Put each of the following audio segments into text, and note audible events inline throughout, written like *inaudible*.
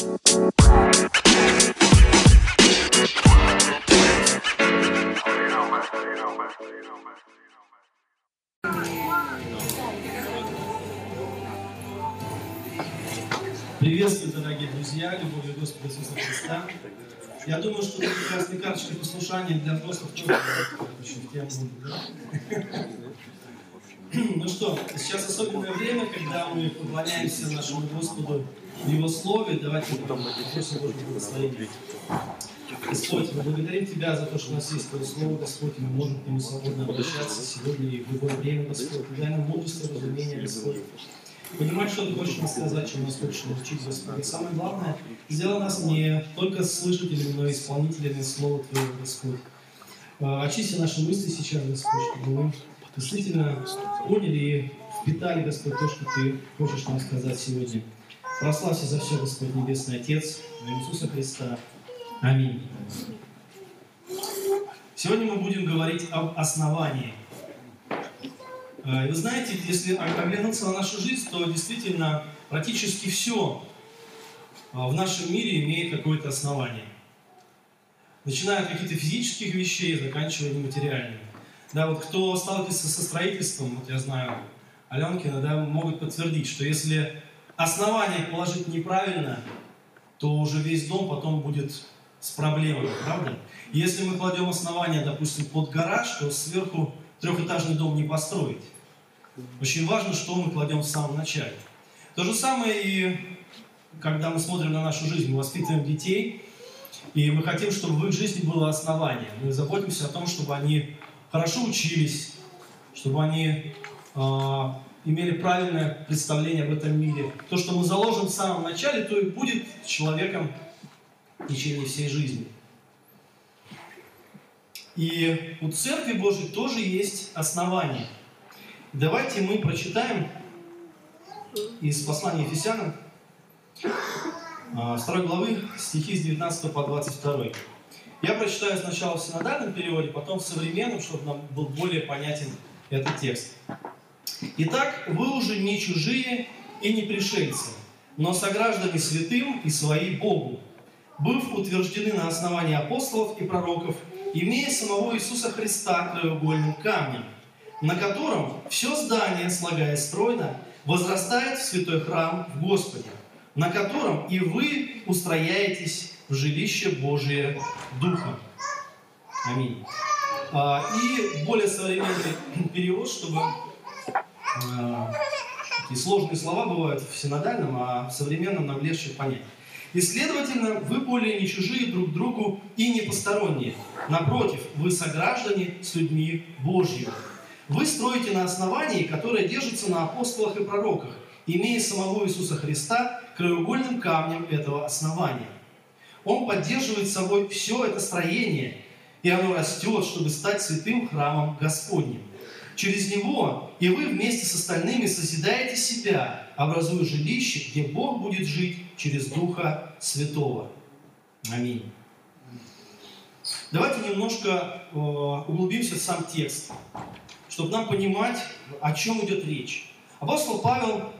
Приветствую, дорогие друзья, любовью Господа Иисуса Христа. Я думаю, что это прекрасные карточки послушания для взрослых тоже? Ну что, сейчас особенное время, когда мы поклоняемся нашему Господу Его Слове. Давайте попросим Божьего. Господь, мы благодарим Тебя за то, что у нас есть Твое Слово, Господь, мы можем к нему свободно обращаться сегодня и в любое время, Господь. Дай нам мудрости, разумения, Господь. Понимать, что Ты хочешь нам сказать, чем нас хочешь научить, Господь. И самое главное, сделай нас не только слышателями, но и исполнителями Слова Твоего, Господь. А, очисти наши мысли сейчас, Господь, чтобы мы действительно поняли и впитали, Господь, то, что Ты хочешь нам сказать сегодня. Прославься за все, Господь Небесный Отец, имя Иисуса Христа. Аминь. Сегодня мы будем говорить об основании. И вы знаете, если оглянуться на нашу жизнь, то действительно практически все а, в нашем мире имеет какое-то основание. Начиная от каких-то физических вещей, заканчивая нематериальными. Да, вот кто сталкивается со строительством, вот я знаю, Аленкина, да, могут подтвердить, что если основание положить неправильно, то уже весь дом потом будет с проблемами, правда? Если мы кладем основание, допустим, под гараж, то сверху трехэтажный дом не построить. Очень важно, что мы кладем в самом начале. То же самое и когда мы смотрим на нашу жизнь, мы воспитываем детей, и мы хотим, чтобы в их жизни было основание. Мы заботимся о том, чтобы они хорошо учились, чтобы они э, имели правильное представление об этом мире. То, что мы заложим в самом начале, то и будет человеком в течение всей жизни. И у Церкви Божьей тоже есть основание. Давайте мы прочитаем из послания Ефесянам 2 главы стихи с 19 по 22. Я прочитаю сначала в синодальном переводе, потом в современном, чтобы нам был более понятен этот текст. Итак, вы уже не чужие и не пришельцы, но сограждане святым и свои Богу, быв утверждены на основании апостолов и пророков, имея самого Иисуса Христа краеугольным камнем, на котором все здание, слагаясь стройно, возрастает в святой храм в Господе, на котором и вы устрояетесь в жилище Божие Духом. Аминь. А, и более современный перевод, чтобы а, такие сложные слова бывают в синодальном, а в современном нам легче понять. И, следовательно, вы более не чужие друг другу и не посторонние. Напротив, вы сограждане с людьми Божьими. Вы строите на основании, которое держится на апостолах и пророках, имея самого Иисуса Христа краеугольным камнем этого основания. Он поддерживает собой все это строение, и оно растет, чтобы стать святым храмом Господним. Через него и вы вместе с остальными созидаете себя, образуя жилище, где Бог будет жить через Духа Святого. Аминь. Давайте немножко э, углубимся в сам текст, чтобы нам понимать, о чем идет речь. Апостол Павел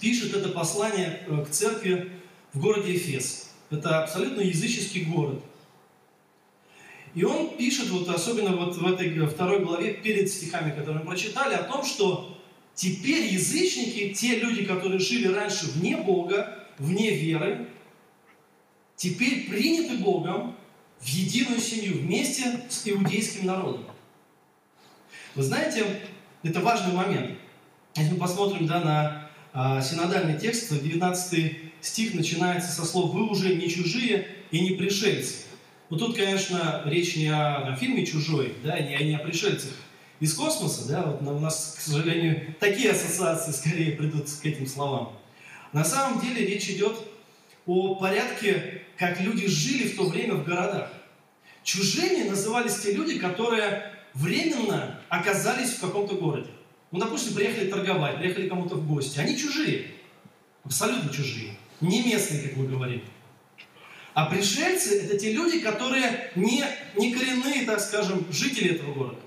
пишет это послание э, к церкви в городе Эфес. Это абсолютно языческий город. И он пишет, вот особенно вот в этой второй главе, перед стихами, которые мы прочитали, о том, что теперь язычники, те люди, которые жили раньше вне Бога, вне веры, теперь приняты Богом в единую семью вместе с иудейским народом. Вы знаете, это важный момент. Если мы посмотрим да, на а, синодальный текст, 19 стих начинается со слов «Вы уже не чужие и не пришельцы». Но тут, конечно, речь не о, о фильме «Чужой», да, не, не о пришельцах из космоса, да, вот у нас, к сожалению, такие ассоциации *laughs* скорее придут к этим словам. На самом деле речь идет о порядке, как люди жили в то время в городах. Чужими назывались те люди, которые временно оказались в каком-то городе. Ну, допустим, приехали торговать, приехали кому-то в гости. Они чужие, абсолютно чужие, не местные, как мы говорим. А пришельцы – это те люди, которые не, не коренные, так скажем, жители этого города,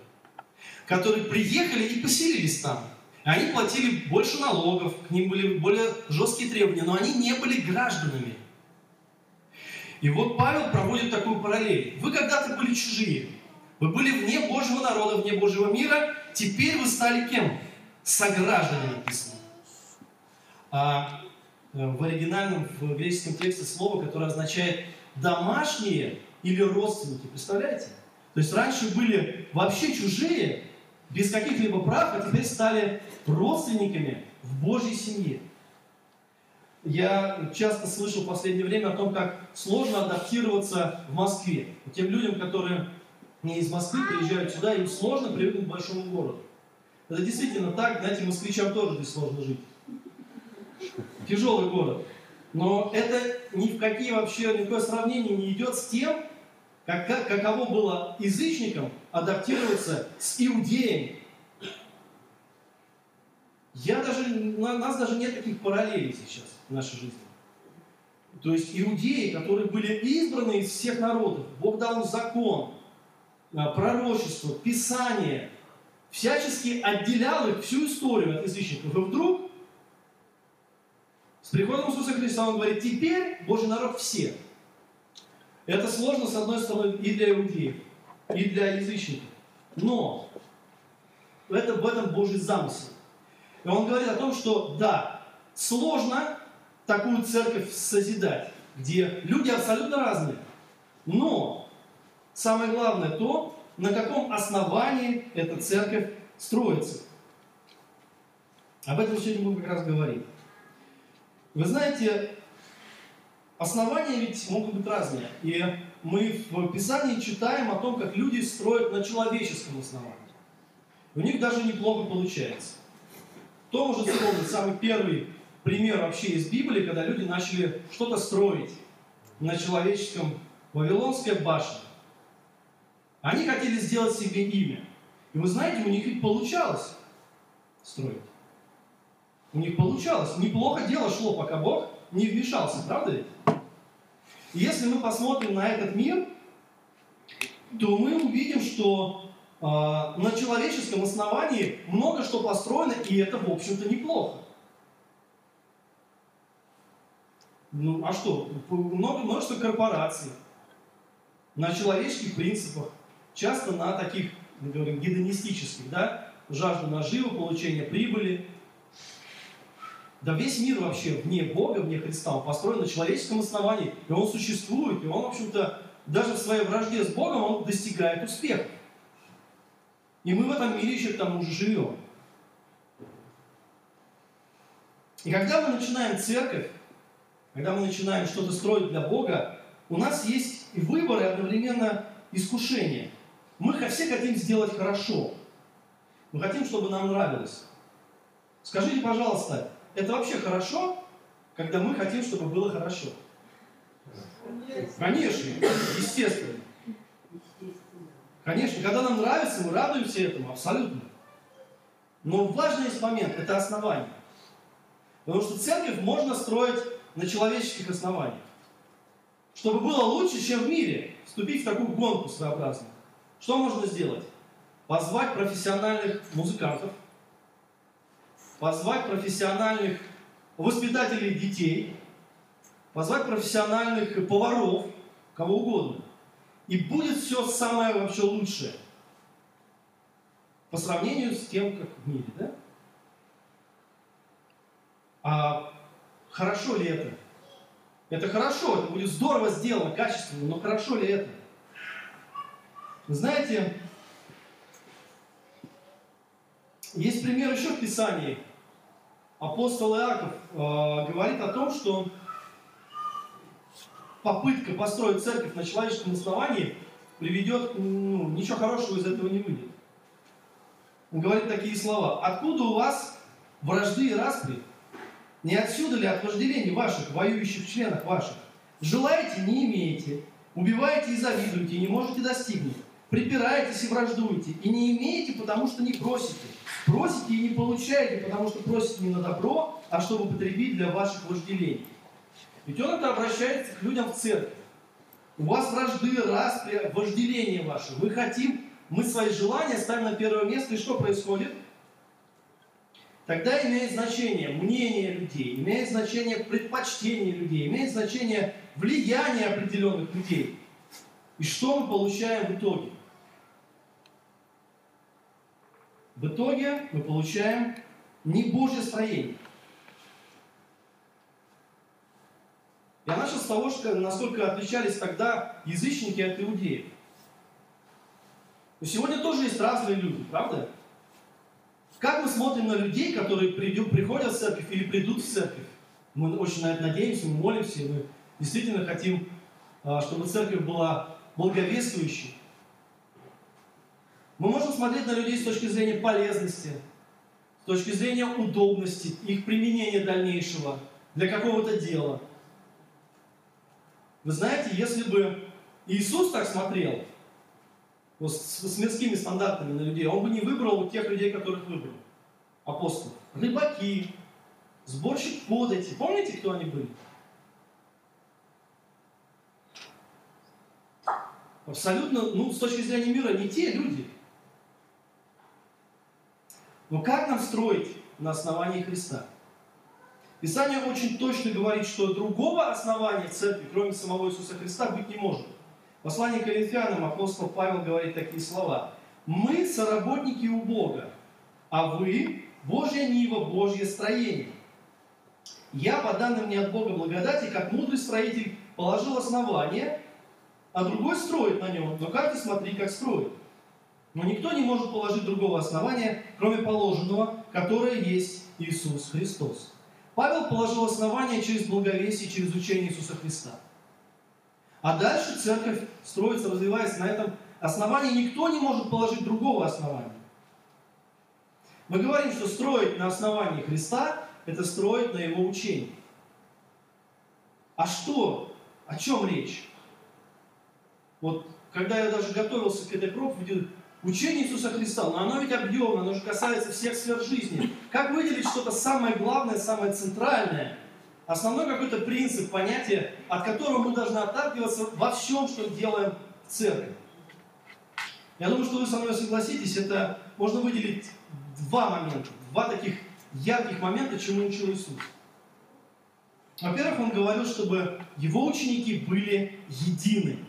которые приехали и поселились там. Они платили больше налогов, к ним были более жесткие требования, но они не были гражданами. И вот Павел проводит такую параллель. Вы когда-то были чужие. Вы были вне Божьего народа, вне Божьего мира. Теперь вы стали кем? Согражданами написано. А в оригинальном, в греческом тексте слово, которое означает домашние или родственники. Представляете? То есть раньше были вообще чужие, без каких-либо прав, а теперь стали родственниками в Божьей семье. Я часто слышал в последнее время о том, как сложно адаптироваться в Москве. Тем людям, которые не из Москвы приезжают сюда, им сложно привыкнуть к большому городу. Это действительно так, знаете, москвичам тоже здесь сложно жить. Тяжелый город. Но это ни в какие вообще, ни в какое сравнение не идет с тем, как, как, каково было язычникам адаптироваться с иудеями. Я даже, у нас даже нет таких параллелей сейчас в нашей жизни. То есть иудеи, которые были избраны из всех народов, Бог дал им закон, а, пророчество, Писание, всячески отделял их всю историю от язычников. И вдруг с приходом Иисуса Христа Он говорит, теперь Божий народ все. Это сложно, с одной стороны, и для иудеев, и для язычников. Но это в этом Божий замысел. И он говорит о том, что да, сложно такую церковь созидать, где люди абсолютно разные. Но самое главное то, на каком основании эта церковь строится. Об этом сегодня будем как раз говорить. Вы знаете, основания ведь могут быть разные. И мы в Писании читаем о том, как люди строят на человеческом основании. У них даже неплохо получается. Кто может вспомнить самый первый пример вообще из Библии, когда люди начали что-то строить на человеческом Вавилонская башня. Они хотели сделать себе имя. И вы знаете, у них ведь получалось строить. У них получалось. Неплохо дело шло, пока Бог не вмешался, правда ведь? Если мы посмотрим на этот мир, то мы увидим, что э, на человеческом основании много что построено, и это, в общем-то, неплохо. Ну, а что? Много, множество корпораций на человеческих принципах, часто на таких, мы говорим, гедонистических, да, жажду наживы, получения прибыли. Да весь мир вообще вне Бога, вне Христа, он построен на человеческом основании, и он существует, и он, в общем-то, даже в своей вражде с Богом он достигает успеха. И мы в этом мире еще к тому же живем. И когда мы начинаем церковь, когда мы начинаем что-то строить для Бога, у нас есть и выбор, и одновременно искушение. Мы все хотим сделать хорошо. Мы хотим, чтобы нам нравилось. Скажите, пожалуйста, это вообще хорошо, когда мы хотим, чтобы было хорошо? Конечно, естественно. Конечно, когда нам нравится, мы радуемся этому, абсолютно. Но важный есть момент, это основание. Потому что церковь можно строить на человеческих основаниях. Чтобы было лучше, чем в мире, вступить в такую гонку своеобразную. Что можно сделать? Позвать профессиональных музыкантов, позвать профессиональных воспитателей детей, позвать профессиональных поваров, кого угодно. И будет все самое вообще лучшее по сравнению с тем, как в мире. Да? А Хорошо ли это? Это хорошо, это будет здорово сделано, качественно, но хорошо ли это? Вы знаете, есть пример еще в Писании. Апостол Иаков э, говорит о том, что попытка построить церковь на человеческом основании приведет, ну, ничего хорошего из этого не выйдет. Он говорит такие слова. Откуда у вас вражды и распри? Не отсюда ли от вожделений ваших, воюющих членов ваших? Желаете, не имеете. Убиваете и завидуете, и не можете достигнуть. Припираетесь и враждуете, и не имеете, потому что не просите. Просите и не получаете, потому что просите не на добро, а чтобы потребить для ваших вожделений. Ведь он это обращается к людям в церкви. У вас вражды, распри, вожделение ваше. Мы хотим, мы свои желания ставим на первое место, и что происходит? тогда имеет значение мнение людей, имеет значение предпочтение людей, имеет значение влияние определенных людей. И что мы получаем в итоге? В итоге мы получаем не Божье строение. Я начал с того, что насколько отличались тогда язычники от иудеев. Но сегодня тоже есть разные люди, правда? Как мы смотрим на людей, которые придут, приходят в церковь или придут в церковь? Мы очень на это надеемся, мы молимся, мы действительно хотим, а, чтобы церковь была благовествующей. Мы можем смотреть на людей с точки зрения полезности, с точки зрения удобности, их применения дальнейшего для какого-то дела. Вы знаете, если бы Иисус так смотрел, вот с, с мирскими стандартами на людей, он бы не выбрал вот тех людей, которых выбрал. Апостолов. Рыбаки, сборщик подати. Помните, кто они были? Абсолютно, ну, с точки зрения мира, не те люди. Но как нам строить на основании Христа? Писание очень точно говорит, что другого основания церкви, кроме самого Иисуса Христа, быть не может. Послание к Коринфянам апостол Павел говорит такие слова. «Мы соработники у Бога, а вы – Божья нива, Божье строение. Я, по данным мне от Бога благодати, как мудрый строитель, положил основание, а другой строит на нем, но каждый смотри, как строит. Но никто не может положить другого основания, кроме положенного, которое есть Иисус Христос. Павел положил основание через благовесие, через учение Иисуса Христа. А дальше церковь строится, развивается на этом основании. Никто не может положить другого основания. Мы говорим, что строить на основании Христа – это строить на Его учении. А что? О чем речь? Вот когда я даже готовился к этой проповеди, учение Иисуса Христа, но оно ведь объемно, оно же касается всех сфер жизни. Как выделить что-то самое главное, самое центральное – основной какой-то принцип, понятие, от которого мы должны отталкиваться во всем, что делаем в церкви. Я думаю, что вы со мной согласитесь, это можно выделить два момента, два таких ярких момента, чему учил Иисус. Во-первых, он говорил, чтобы его ученики были едины.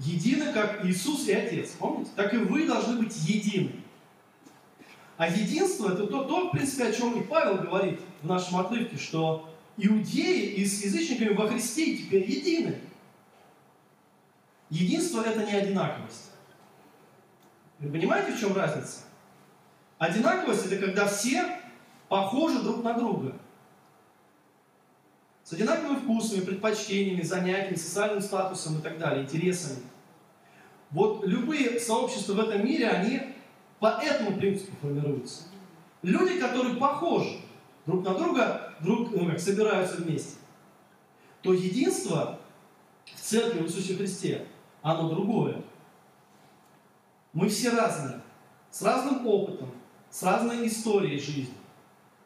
Едины, как Иисус и Отец. Помните? Так и вы должны быть едины. А единство – это то, то, в принципе, о чем и Павел говорит в нашем отрывке, что иудеи и с язычниками во Христе теперь едины. Единство – это не одинаковость. Вы понимаете, в чем разница? Одинаковость – это когда все похожи друг на друга. С одинаковыми вкусами, предпочтениями, занятиями, социальным статусом и так далее, интересами. Вот любые сообщества в этом мире, они по этому принципу формируются. Люди, которые похожи друг на друга, друг, ну, как, собираются вместе. То единство в церкви в Иисусе Христе, оно другое. Мы все разные, с разным опытом, с разной историей жизни,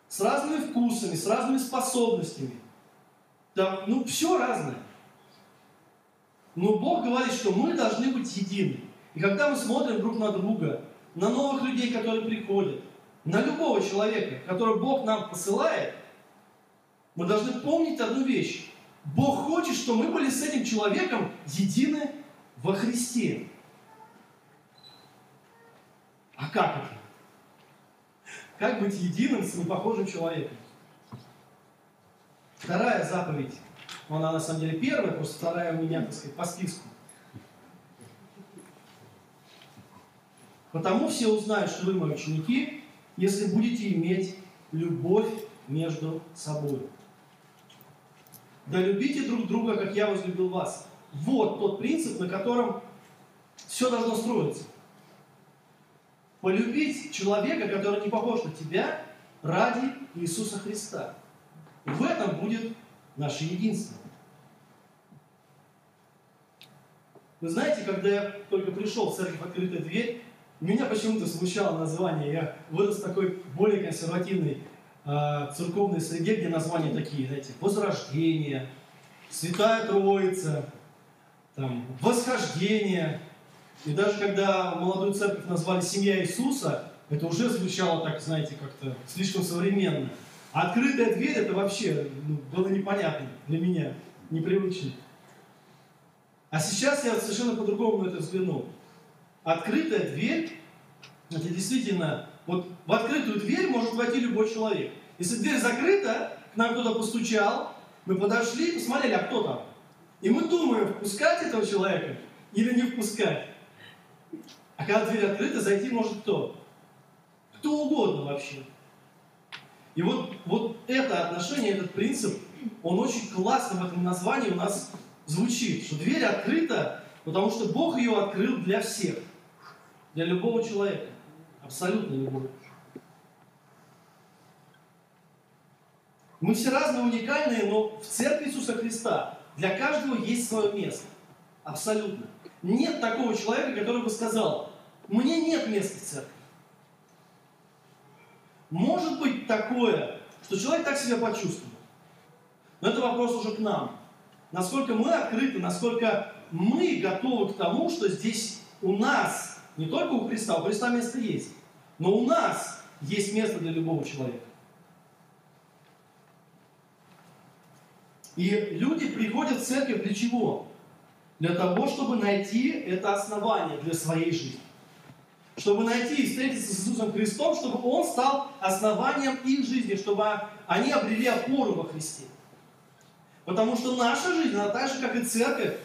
с разными вкусами, с разными способностями. Да, ну, все разное. Но Бог говорит, что мы должны быть едины. И когда мы смотрим друг на друга, на новых людей, которые приходят, на любого человека, которого Бог нам посылает, мы должны помнить одну вещь. Бог хочет, чтобы мы были с этим человеком едины во Христе. А как это? Как быть единым с непохожим человеком? Вторая заповедь, она на самом деле первая, просто вторая у меня, так сказать, по списку. Потому все узнают, что вы мои ученики, если будете иметь любовь между собой. Да любите друг друга, как я возлюбил вас. Вот тот принцип, на котором все должно строиться. Полюбить человека, который не похож на тебя, ради Иисуса Христа. в этом будет наше единство. Вы знаете, когда я только пришел в церковь «Открытая дверь», меня почему-то смущало название. Я вырос в такой более консервативной э, церковной среде, где названия такие, знаете, Возрождение, Святая Троица, там, Восхождение. И даже когда молодую церковь назвали «Семья Иисуса», это уже звучало так, знаете, как-то слишком современно. Открытая дверь это вообще ну, было непонятно для меня, непривычно. А сейчас я совершенно по-другому на это взглянул. Открытая дверь, это действительно, вот в открытую дверь может войти любой человек. Если дверь закрыта, к нам кто-то постучал, мы подошли, посмотрели, а кто там? И мы думаем, впускать этого человека или не впускать. А когда дверь открыта, зайти может кто? Кто угодно вообще. И вот, вот это отношение, этот принцип, он очень классно в этом названии у нас звучит, что дверь открыта, потому что Бог ее открыл для всех, для любого человека, абсолютно любого. Мы все разные, уникальные, но в Церкви Иисуса Христа для каждого есть свое место. Абсолютно. Нет такого человека, который бы сказал, мне нет места в церкви. Может быть такое, что человек так себя почувствовал. Но это вопрос уже к нам. Насколько мы открыты, насколько мы готовы к тому, что здесь у нас, не только у Христа, у Христа место есть, но у нас есть место для любого человека. И люди приходят в церковь для чего? Для того, чтобы найти это основание для своей жизни. Чтобы найти и встретиться с Иисусом Христом, чтобы Он стал основанием их жизни, чтобы они обрели опору во Христе. Потому что наша жизнь, она так же, как и церковь,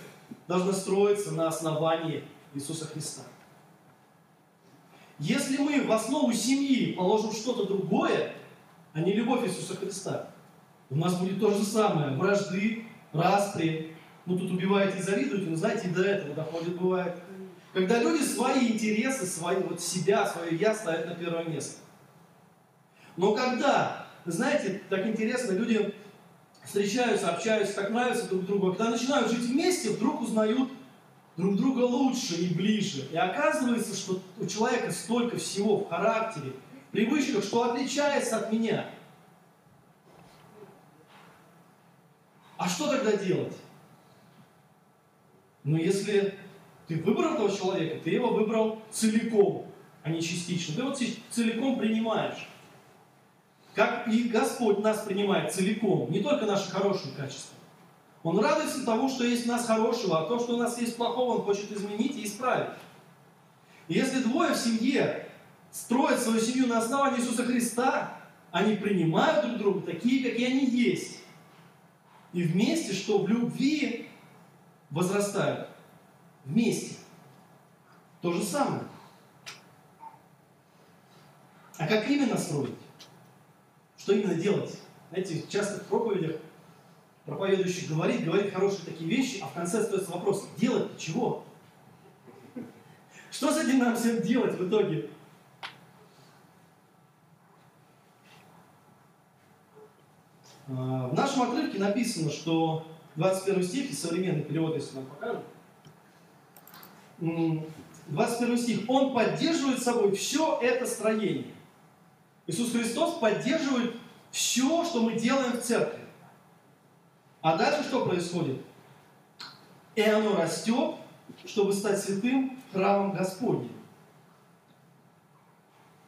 должна строиться на основании Иисуса Христа. Если мы в основу семьи положим что-то другое, а не любовь Иисуса Христа, у нас будет то же самое. Вражды, распри. Ну, тут убиваете и завидуете, но знаете, и до этого доходит бывает. Когда люди свои интересы, свои, вот себя, свое я ставят на первое место. Но когда, знаете, так интересно, люди встречаются, общаются, так нравятся друг другу, а когда начинают жить вместе, вдруг узнают друг друга лучше и ближе. И оказывается, что у человека столько всего в характере, в привычках, что отличается от меня – А что тогда делать? Ну, если ты выбрал этого человека, ты его выбрал целиком, а не частично. Ты его целиком принимаешь. Как и Господь нас принимает целиком, не только наши хорошие качества. Он радуется тому, что есть в нас хорошего, а то, что у нас есть плохого, Он хочет изменить и исправить. Если двое в семье строят свою семью на основании Иисуса Христа, они принимают друг друга такие, какие они есть и вместе, что в любви возрастают. Вместе. То же самое. А как именно строить? Что именно делать? Знаете, часто в проповедях проповедующий говорит, говорит хорошие такие вещи, а в конце остается вопрос, делать чего? Что с этим нам всем делать в итоге? А, в нашем отрывке написано, что 21 стих, и современный перевод, если нам покажут, 21 стих, он поддерживает собой все это строение. Иисус Христос поддерживает все, что мы делаем в церкви. А дальше что происходит? И оно растет, чтобы стать святым храмом Господним.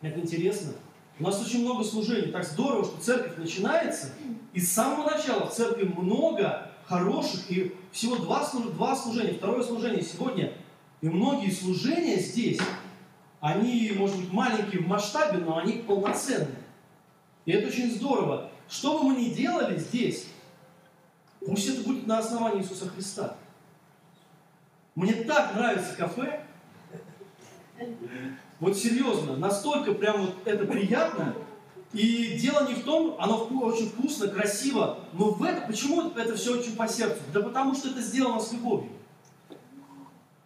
Это интересно. У нас очень много служений. Так здорово, что церковь начинается, и с самого начала в церкви много хороших, и всего два, два служения, второе служение сегодня. И многие служения здесь, они, может быть, маленькие в масштабе, но они полноценные. И это очень здорово. Что бы мы ни делали здесь, пусть это будет на основании Иисуса Христа. Мне так нравится кафе. Вот серьезно, настолько прям вот это приятно, и дело не в том, оно очень вкусно, красиво, но в этом, почему это все очень по сердцу? Да потому что это сделано с любовью.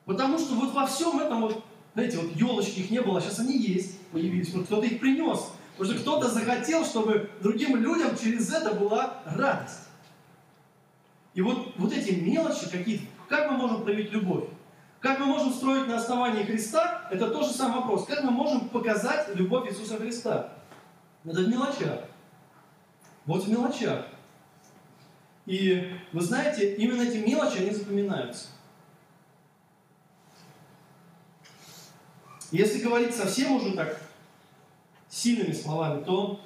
Потому что вот во всем этом, вот, знаете, вот елочки их не было, а сейчас они есть, появились, вот кто-то их принес. Потому что кто-то захотел, чтобы другим людям через это была радость. И вот, вот эти мелочи какие-то, как мы можем проявить любовь? Как мы можем строить на основании Христа, это тоже самый вопрос. Как мы можем показать любовь Иисуса Христа? Это в мелочах. Вот в мелочах. И вы знаете, именно эти мелочи, они запоминаются. Если говорить совсем уже так сильными словами, то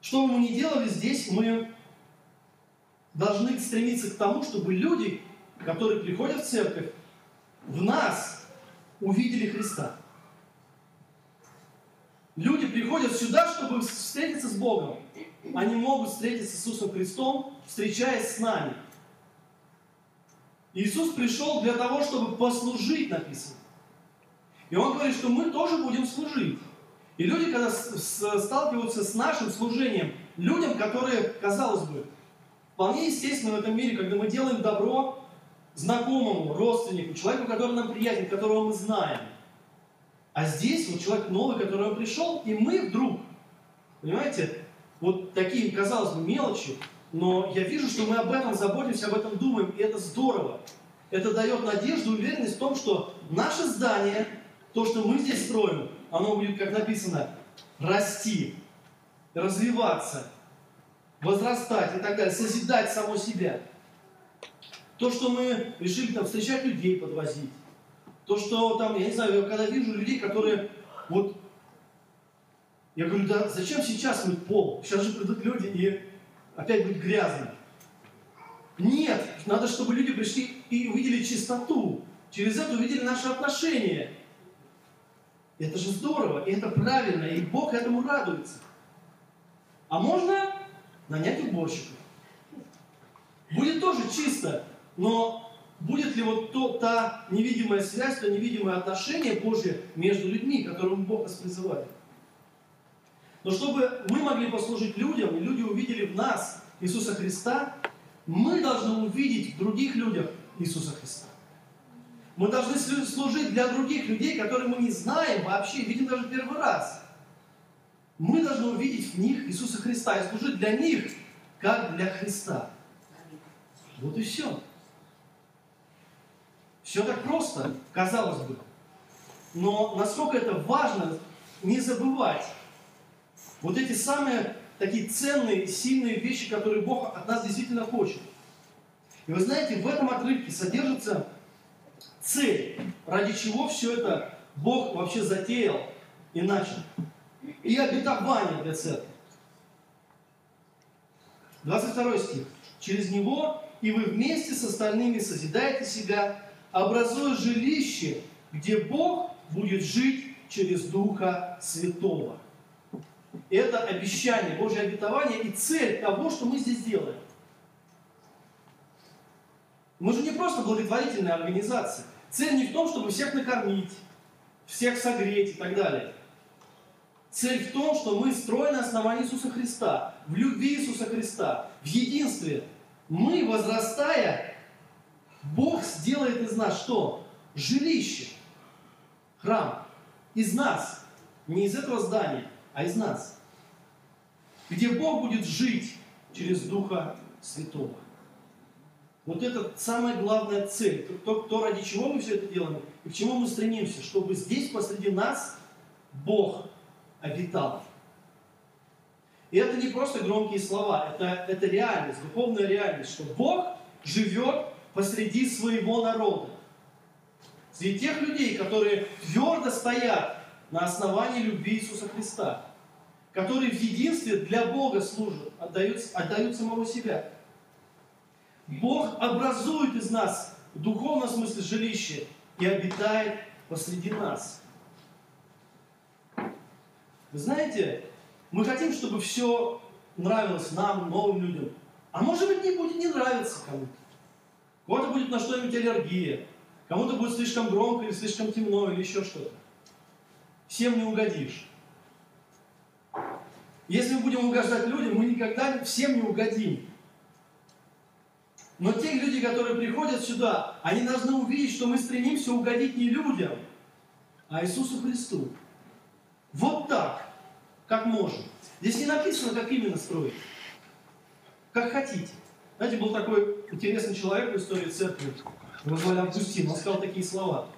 что бы мы ни делали здесь, мы должны стремиться к тому, чтобы люди, которые приходят в церковь, в нас увидели Христа. Люди приходят сюда, чтобы встретиться с Богом. Они могут встретиться с Иисусом Христом, встречаясь с нами. Иисус пришел для того, чтобы послужить, написано. И Он говорит, что мы тоже будем служить. И люди, когда сталкиваются с нашим служением, людям, которые, казалось бы, вполне естественно в этом мире, когда мы делаем добро знакомому, родственнику, человеку, который нам приятен, которого мы знаем – а здесь вот человек новый, который пришел, и мы вдруг, понимаете, вот такие, казалось бы, мелочи, но я вижу, что мы об этом заботимся, об этом думаем, и это здорово. Это дает надежду, уверенность в том, что наше здание, то, что мы здесь строим, оно будет, как написано, расти, развиваться, возрастать и так далее, созидать само себя. То, что мы решили там встречать людей, подвозить, то, что там, я не знаю, я когда вижу людей, которые вот... Я говорю, да зачем сейчас мыть пол? Сейчас же придут люди и опять будет грязно. Нет, надо, чтобы люди пришли и увидели чистоту. Через это увидели наши отношения. Это же здорово, и это правильно, и Бог этому радуется. А можно нанять уборщиков. Будет тоже чисто, но будет ли вот то, та невидимая связь, то невидимое отношение Божье между людьми, которым Бог нас призывает. Но чтобы мы могли послужить людям, и люди увидели в нас Иисуса Христа, мы должны увидеть в других людях Иисуса Христа. Мы должны служить для других людей, которые мы не знаем вообще, видим даже первый раз. Мы должны увидеть в них Иисуса Христа и служить для них, как для Христа. Вот и все. Все так просто, казалось бы. Но насколько это важно не забывать вот эти самые такие ценные, сильные вещи, которые Бог от нас действительно хочет. И вы знаете, в этом отрывке содержится цель, ради чего все это Бог вообще затеял и начал. И обетование для церкви. 22 стих. Через него и вы вместе с остальными созидаете себя образуя жилище, где Бог будет жить через Духа Святого. Это обещание, Божье обетование и цель того, что мы здесь делаем. Мы же не просто благотворительная организация. Цель не в том, чтобы всех накормить, всех согреть и так далее. Цель в том, что мы строим на основании Иисуса Христа, в любви Иисуса Христа, в единстве. Мы, возрастая, Бог сделает из нас что? Жилище. Храм. Из нас. Не из этого здания, а из нас. Где Бог будет жить через Духа Святого. Вот это самая главная цель. То, то, ради чего мы все это делаем и к чему мы стремимся. Чтобы здесь посреди нас Бог обитал. И это не просто громкие слова, это, это реальность, духовная реальность, что Бог живет посреди своего народа. Среди тех людей, которые твердо стоят на основании любви Иисуса Христа, которые в единстве для Бога служат, отдают, отдают самого себя. Бог образует из нас в духовном смысле жилище и обитает посреди нас. Вы знаете, мы хотим, чтобы все нравилось нам, новым людям. А может быть, не будет не нравиться кому-то. У кого-то будет на что-нибудь аллергия, кому-то будет слишком громко или слишком темно, или еще что-то. Всем не угодишь. Если мы будем угождать людям, мы никогда всем не угодим. Но те люди, которые приходят сюда, они должны увидеть, что мы стремимся угодить не людям, а Иисусу Христу. Вот так, как можем. Здесь не написано, как именно строить. Как хотите. Знаете, был такой интересный человек в истории церкви, его звали Августин, он сказал такие слова.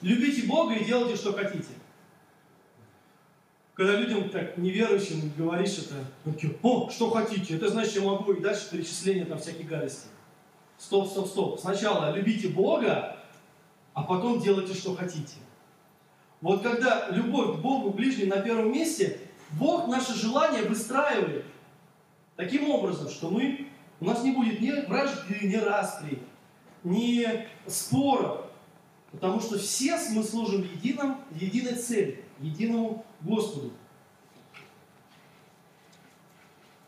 Любите Бога и делайте, что хотите. Когда людям так неверующим говоришь это, они такие, о, что хотите, это значит, я могу, и дальше перечисление там всяких гадостей. Стоп, стоп, стоп. Сначала любите Бога, а потом делайте, что хотите. Вот когда любовь к Богу ближним на первом месте, Бог наше желание выстраивает таким образом, что мы, у нас не будет ни вражды, ни распри, ни споров, потому что все мы служим едином, единой цели, единому Господу.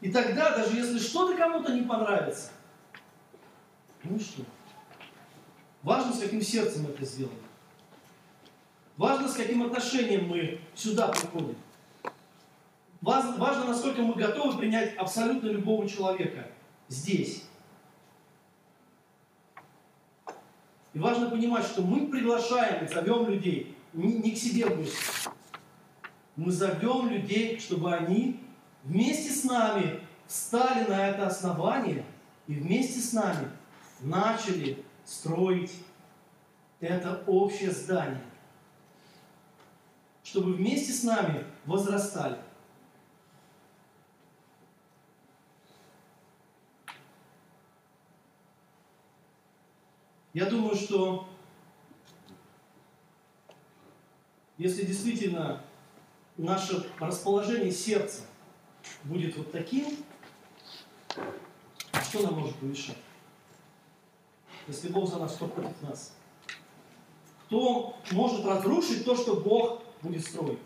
И тогда, даже если что-то кому-то не понравится, ну что? Важно, с каким сердцем это сделаем. Важно, с каким отношением мы сюда приходим. Важно, насколько мы готовы принять абсолютно любого человека здесь. И важно понимать, что мы приглашаем и зовем людей не к себе в гости. Мы зовем людей, чтобы они вместе с нами встали на это основание и вместе с нами начали строить это общее здание. Чтобы вместе с нами возрастали. Я думаю, что если действительно наше расположение сердца будет вот таким, что нам может помешать? Если Бог за нас, кто против нас? Кто может разрушить то, что Бог будет строить?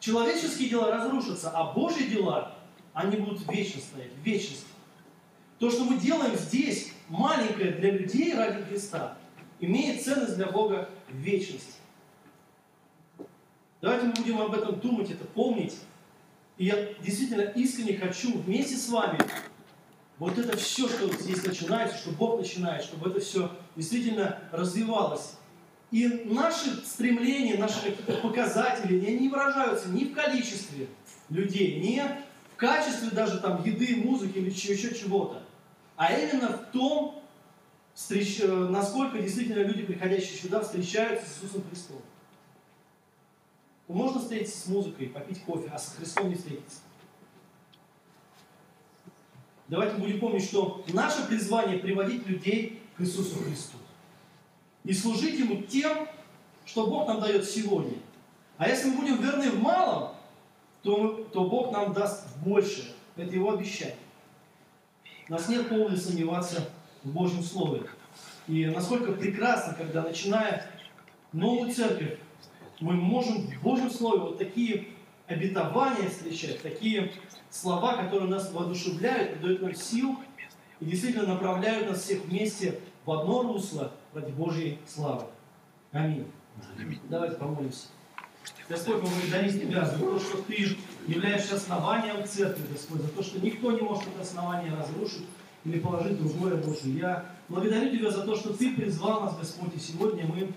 Человеческие дела разрушатся, а Божьи дела, они будут вечно стоять, в. То, что мы делаем здесь, маленькое для людей ради Христа, имеет ценность для Бога в вечности. Давайте мы будем об этом думать, это помнить. И я действительно искренне хочу вместе с вами вот это все, что здесь начинается, что Бог начинает, чтобы это все действительно развивалось. И наши стремления, наши какие-то показатели, они не выражаются ни в количестве людей, ни в качестве даже там еды, музыки или еще чего-то, а именно в том. Э, насколько действительно люди, приходящие сюда, встречаются с Иисусом Христом. Можно встретиться с музыкой, попить кофе, а с Христом не встретиться. Давайте будем помнить, что наше призвание приводить людей к Иисусу Христу. И служить Ему тем, что Бог нам дает сегодня. А если мы будем верны в малом, то, то Бог нам даст больше. Это Его обещание. У нас нет повода сомневаться в Божьем Слове. И насколько прекрасно, когда начиная новую церковь, мы можем в Божьем Слове вот такие обетования встречать, такие слова, которые нас воодушевляют, дают нам сил и действительно направляют нас всех вместе в одно русло ради Божьей славы. Аминь. Аминь. Давайте помолимся. Господь, мы благодарим Тебя за то, что Ты являешься основанием церкви, Господь, за то, что никто не может это основание разрушить или положить другое Божие. Я благодарю Тебя за то, что Ты призвал нас, Господь, и сегодня мы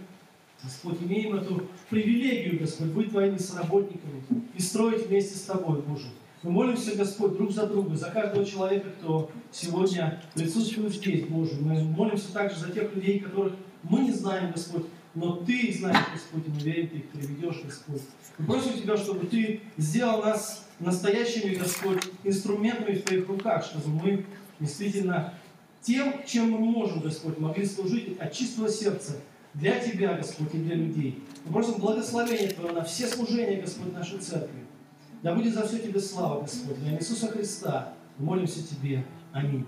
Господь, имеем эту привилегию, Господь, быть Твоими сработниками и строить вместе с Тобой, Боже. Мы молимся, Господь, друг за друга, за каждого человека, кто сегодня присутствует здесь, Боже. Мы молимся также за тех людей, которых мы не знаем, Господь, но Ты знаешь, Господь, и мы верим, Ты их приведешь, Господь. Мы просим Тебя, чтобы Ты сделал нас настоящими, Господь, инструментами в Твоих руках, чтобы мы действительно тем, чем мы можем, Господь, могли служить от чистого сердца, для Тебя, Господь, и для людей. Мы просим благословения Твоего на все служения, Господь, нашей церкви. Да будет за все Тебе слава, Господь. Для Иисуса Христа молимся Тебе. Аминь.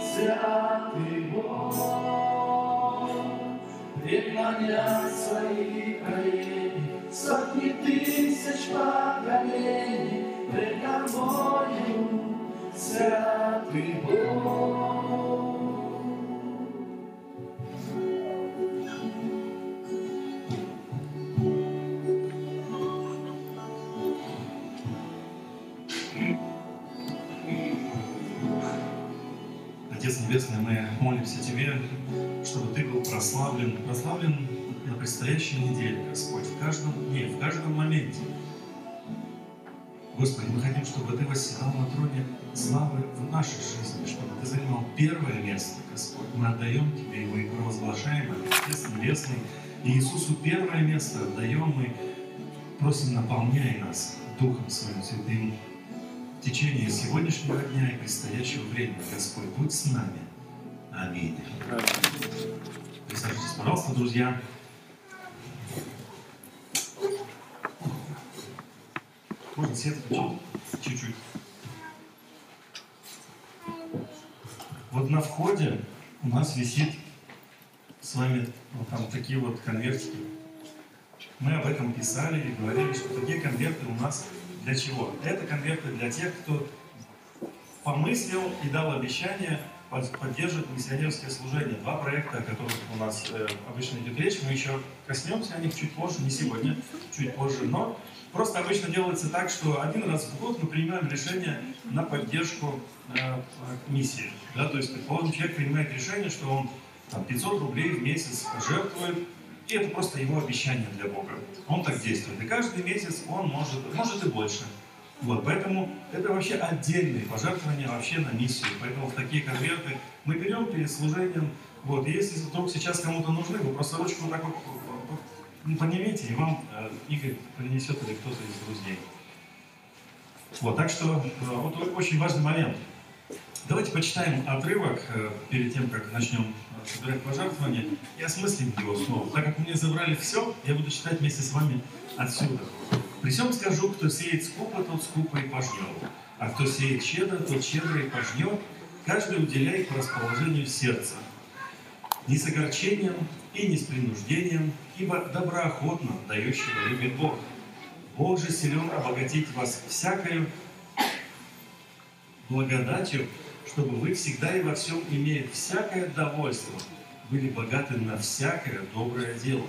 Святый Бог. Преклонят свои колени сотни тысяч поколений пред тобою, святый Бог. Предстоящей неделе, Господь, в каждом дне, в каждом моменте. Господи, мы хотим, чтобы Ты восседал на троне славы в нашей жизни, чтобы Ты занимал первое место, Господь. Мы отдаем Тебе его и провозглашаем, Отец Небесный, и Иисусу первое место отдаем мы, просим, наполняй нас Духом Своим Святым, в течение сегодняшнего дня и предстоящего времени. Господь, будь с нами. Аминь. Присаживайтесь, пожалуйста, друзья. Можно свет включить? Чуть-чуть. Вот на входе у нас висит с вами вот там такие вот конвертики. Мы об этом писали и говорили, что такие конверты у нас для чего? Это конверты для тех, кто помыслил и дал обещание поддерживать миссионерское служение. Два проекта, о которых у нас э, обычно идет речь, мы еще коснемся о них чуть позже, не сегодня, чуть позже, но просто обычно делается так, что один раз в год мы принимаем решение на поддержку э, миссии. Да? То есть, предположим, человек принимает решение, что он там, 500 рублей в месяц жертвует и это просто его обещание для Бога. Он так действует. И каждый месяц он может, может и больше. Вот, поэтому это вообще отдельные пожертвования вообще на миссию. Поэтому в такие конверты мы берем перед служением. Вот, и если вдруг сейчас кому-то нужны, вы просто ручку вот так вот поднимите, и вам э, Игорь принесет или кто-то из друзей. Вот, так что э, вот очень важный момент. Давайте почитаем отрывок э, перед тем, как начнем собирать пожертвования, и осмыслим его снова. Так как мне забрали все, я буду читать вместе с вами отсюда. При всем скажу, кто сеет скупо, тот скупо и пожнет. А кто сеет щедро, тот щедро и пожнет. Каждый уделяет по расположению сердца. Не с огорчением и не с принуждением, ибо доброохотно дающего любит Бог. Бог же силен обогатить вас всякою благодатью, чтобы вы всегда и во всем, имея всякое довольство, были богаты на всякое доброе дело.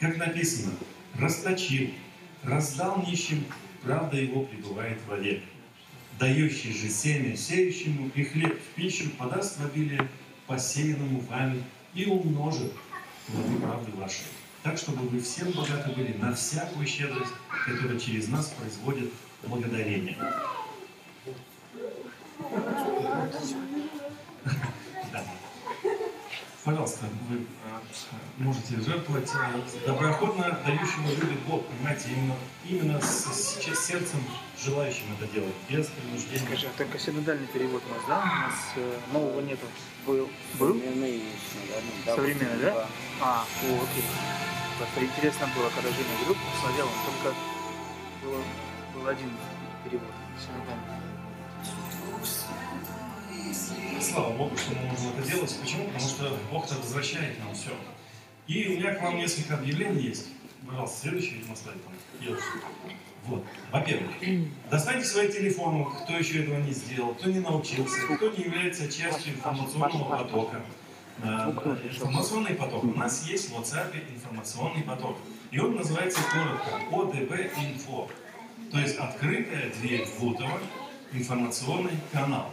Как написано, расточил, раздал нищим, правда его пребывает вовек. Дающий же семя сеющему и хлеб в пищу подаст в обилие посеянному вами и умножит плоды правды вашей. Так, чтобы вы всем богаты были на всякую щедрость, которая через нас производит благодарение. Да. Пожалуйста, вы э, можете жертвовать э, доброохотно дающему любит Бог, понимаете, именно, именно с, с, сердцем желающим это делать, без принуждения. Скажи, а только синодальный перевод у нас, да? У нас нового нету. Был? Был? Современный, да? Современный, да? А, о, окей. Просто интересно было, когда Женя группу смотрел, он только было, был один перевод синодальный. Слава Богу, что мы можем это делать. Почему? Потому что Бог-то возвращает нам все. И у меня к вам несколько объявлений есть. Пожалуйста, следующий, видимо, слайд. Вот. Во-первых, достаньте свои телефоны, кто еще этого не сделал, кто не научился, кто не является частью информационного потока. Э, информационный поток. У нас есть в WhatsApp информационный поток. И он называется коротко ОДБ Инфо. То есть открытая дверь в Бутово, информационный канал.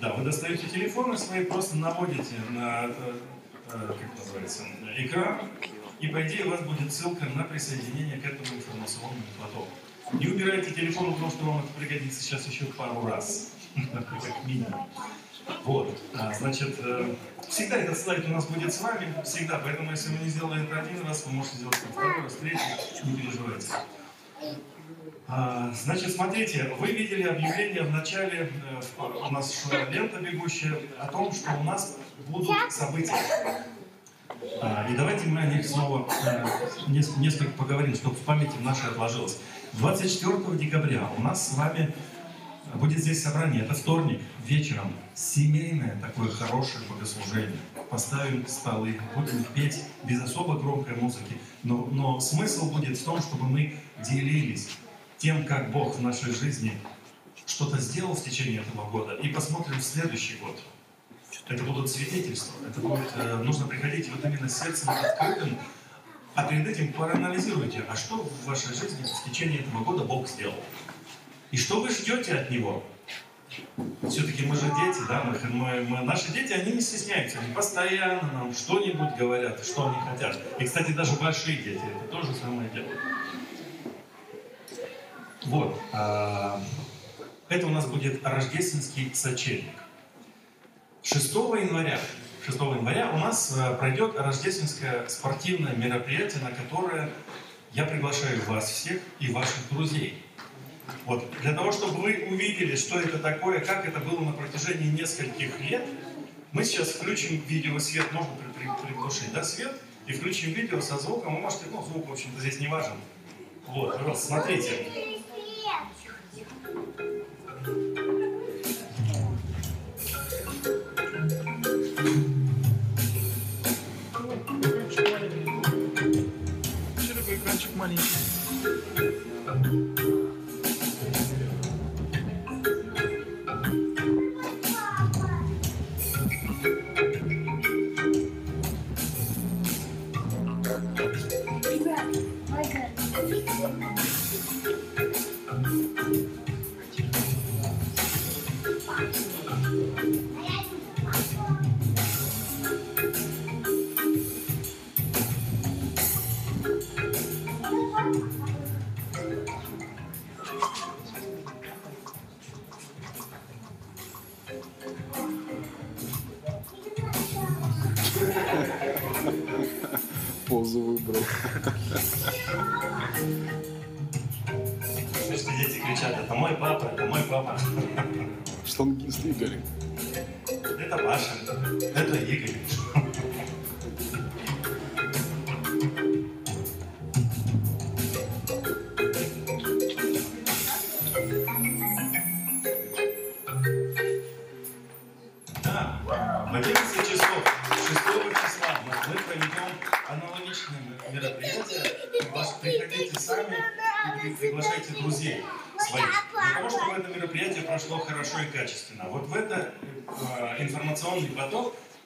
Да, вы достаете телефоны свои, просто наводите на, э, э, как называется, экран, и по идее у вас будет ссылка на присоединение к этому информационному потоку. Не убирайте телефон, потому что вам это пригодится сейчас еще пару раз, *laughs* как минимум. Вот, а, значит, э, всегда этот слайд у нас будет с вами, всегда, поэтому если вы не сделали это один раз, вы можете сделать это второй раз, третий, не переживайте. А, значит, смотрите, вы видели объявление в начале, э, у нас шла лента бегущая, о том, что у нас будут события. А, и давайте мы о них снова э, несколько поговорим, чтобы в памяти нашей отложилось. 24 декабря у нас с вами Будет здесь собрание, это вторник, вечером, семейное такое хорошее богослужение. Поставим столы, будем петь без особо громкой музыки, но, но смысл будет в том, чтобы мы делились тем, как Бог в нашей жизни что-то сделал в течение этого года, и посмотрим в следующий год. Это будут свидетельства, это будет, э, нужно приходить вот именно сердцем открытым, а перед этим проанализируйте, а что в вашей жизни в течение этого года Бог сделал? И что вы ждете от Него? Все-таки мы же дети, да, мы, мы, мы, наши дети, они не стесняются, они постоянно нам что-нибудь говорят, что они хотят. И, кстати, даже большие дети это то же самое делают. Вот. А, это у нас будет рождественский сочельник. 6 января, 6 января у нас э, пройдет рождественское спортивное мероприятие, на которое я приглашаю вас всех и ваших друзей. Вот. Для того, чтобы вы увидели, что это такое, как это было на протяжении нескольких лет, мы сейчас включим видео свет, можно приглушить, да, свет, и включим видео со звуком. Вы можете, ну, звук, в общем-то, здесь не важен. Вот, пожалуйста, смотрите. Это мой папа, это мой папа. Штангист Игорь. Это Паша, это Игорь.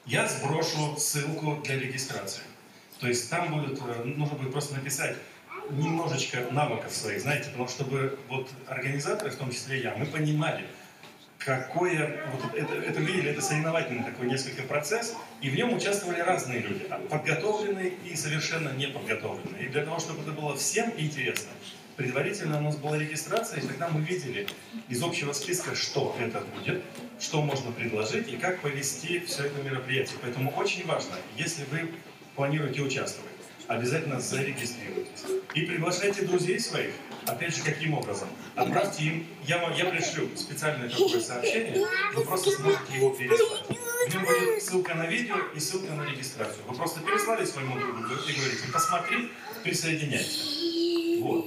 Я сброшу ссылку для регистрации. То есть там будет, э, нужно будет просто написать немножечко навыков своих, знаете, потому что чтобы вот организаторы, в том числе я, мы понимали, какое, вот это, это видели, это соревновательный такой несколько процесс, и в нем участвовали разные люди, а подготовленные и совершенно неподготовленные. И для того, чтобы это было всем интересно, предварительно у нас была регистрация, и тогда мы видели из общего списка, что это будет, что можно предложить и как повести все это мероприятие. Поэтому очень важно, если вы планируете участвовать, обязательно зарегистрируйтесь. И приглашайте друзей своих. Опять же, каким образом? Отправьте им, я, вам- я пришлю специальное такое сообщение, вы просто сможете его переслать. В нем будет ссылка на видео и ссылка на регистрацию. Вы просто переслали своему другу и говорите, посмотри, присоединяйся. Вот.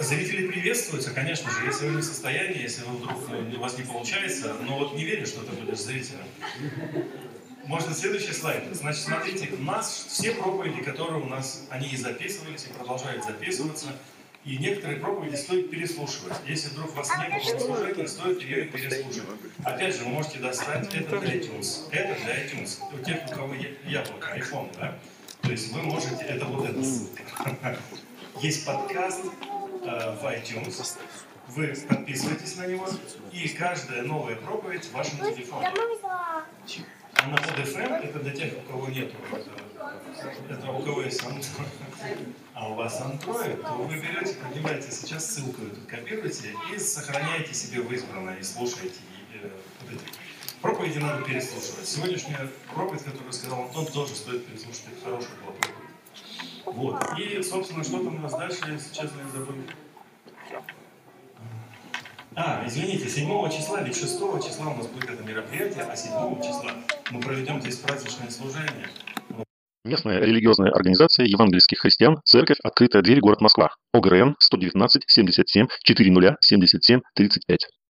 Зрители приветствуются, конечно же, если вы не в состоянии, если вы вдруг э, у вас не получается, но вот не верю, что ты будешь зрителем. Можно следующий слайд. Значит, смотрите, у нас все проповеди, которые у нас, они и записывались, и продолжают записываться. И некоторые проповеди стоит переслушивать. Если вдруг у вас не было служении, стоит ее и переслушивать. Опять же, вы можете достать это для iTunes. Это для iTunes. У тех, у кого яблоко, iPhone, да? То есть вы можете, это вот это. Есть подкаст э, в iTunes. Вы подписываетесь на него, и каждая новая проповедь в вашем телефоне. А на под FM это для тех, у кого нет это у кого есть Android, а у вас Android, то вы берете, поднимаете сейчас ссылку эту, копируете и сохраняете себе в избранное и слушаете. И, э, вот эти проповеди надо переслушивать. Сегодняшняя проповедь, которую сказал Антон, тоже стоит переслушать. Это хорошая была проповедь. Вот. И, собственно, что там у нас дальше, если честно, я забыл. А, извините, 7 числа, ведь 6 числа у нас будет это мероприятие, а 7 числа мы проведем здесь праздничное служение. Местная религиозная организация евангельских христиан «Церковь. Открытая дверь. Город Москва». ОГРН 119 77 40 77 35.